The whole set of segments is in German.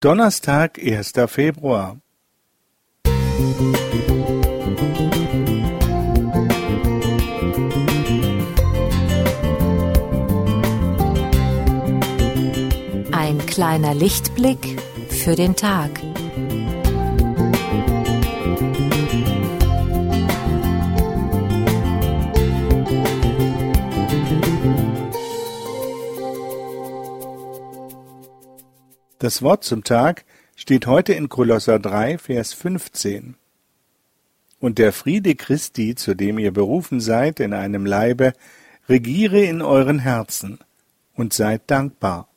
Donnerstag, erster Februar. Ein kleiner Lichtblick für den Tag. Das Wort zum Tag steht heute in Kolosser 3, Vers 15. Und der Friede Christi, zu dem ihr berufen seid in einem Leibe, regiere in euren Herzen und seid dankbar.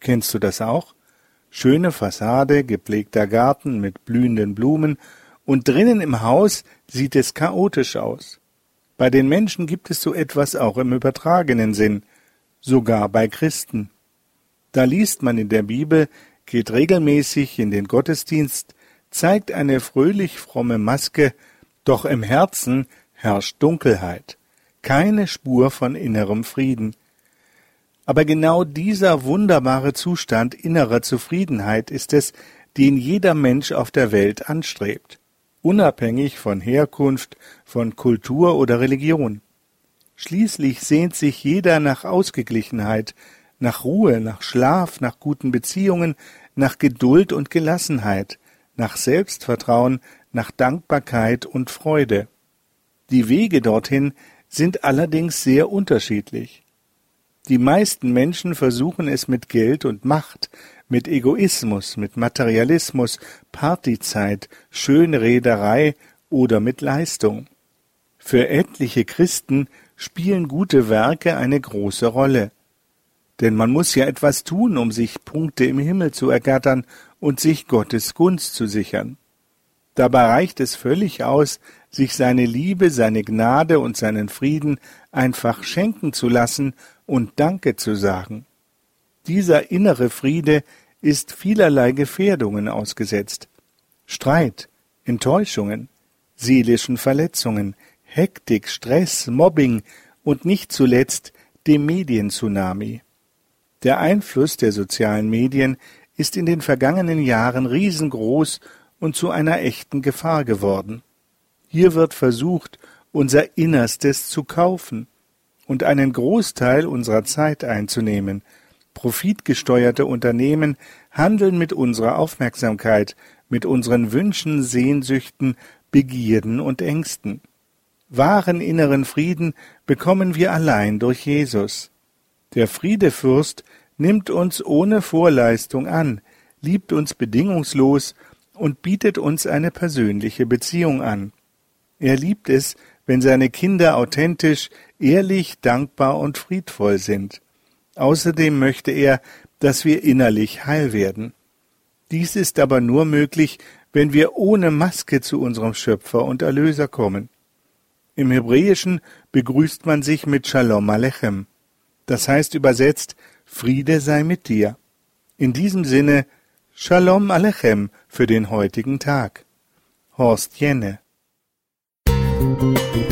Kennst du das auch? Schöne Fassade, gepflegter Garten mit blühenden Blumen und drinnen im Haus sieht es chaotisch aus. Bei den Menschen gibt es so etwas auch im übertragenen Sinn, sogar bei Christen. Da liest man in der Bibel, geht regelmäßig in den Gottesdienst, zeigt eine fröhlich fromme Maske, doch im Herzen herrscht Dunkelheit, keine Spur von innerem Frieden. Aber genau dieser wunderbare Zustand innerer Zufriedenheit ist es, den jeder Mensch auf der Welt anstrebt, unabhängig von Herkunft, von Kultur oder Religion. Schließlich sehnt sich jeder nach Ausgeglichenheit, nach Ruhe, nach Schlaf, nach guten Beziehungen, nach Geduld und Gelassenheit, nach Selbstvertrauen, nach Dankbarkeit und Freude. Die Wege dorthin sind allerdings sehr unterschiedlich. Die meisten Menschen versuchen es mit Geld und Macht, mit Egoismus, mit Materialismus, Partyzeit, Schönrederei oder mit Leistung. Für etliche Christen spielen gute Werke eine große Rolle. Denn man muss ja etwas tun, um sich Punkte im Himmel zu ergattern und sich Gottes Gunst zu sichern. Dabei reicht es völlig aus, sich seine Liebe, seine Gnade und seinen Frieden einfach schenken zu lassen und Danke zu sagen. Dieser innere Friede ist vielerlei Gefährdungen ausgesetzt. Streit, Enttäuschungen, seelischen Verletzungen, Hektik, Stress, Mobbing und nicht zuletzt dem Medientsunami. Der Einfluss der sozialen Medien ist in den vergangenen Jahren riesengroß und zu einer echten Gefahr geworden. Hier wird versucht, unser Innerstes zu kaufen und einen Großteil unserer Zeit einzunehmen. Profitgesteuerte Unternehmen handeln mit unserer Aufmerksamkeit, mit unseren Wünschen, Sehnsüchten, Begierden und Ängsten. Wahren inneren Frieden bekommen wir allein durch Jesus. Der Friedefürst nimmt uns ohne Vorleistung an, liebt uns bedingungslos und bietet uns eine persönliche Beziehung an. Er liebt es, wenn seine Kinder authentisch, ehrlich, dankbar und friedvoll sind. Außerdem möchte er, dass wir innerlich heil werden. Dies ist aber nur möglich, wenn wir ohne Maske zu unserem Schöpfer und Erlöser kommen. Im Hebräischen begrüßt man sich mit Shalom Alechem. Das heißt übersetzt, Friede sei mit dir. In diesem Sinne, Shalom Alechem für den heutigen Tag. Horst Jenne. Musik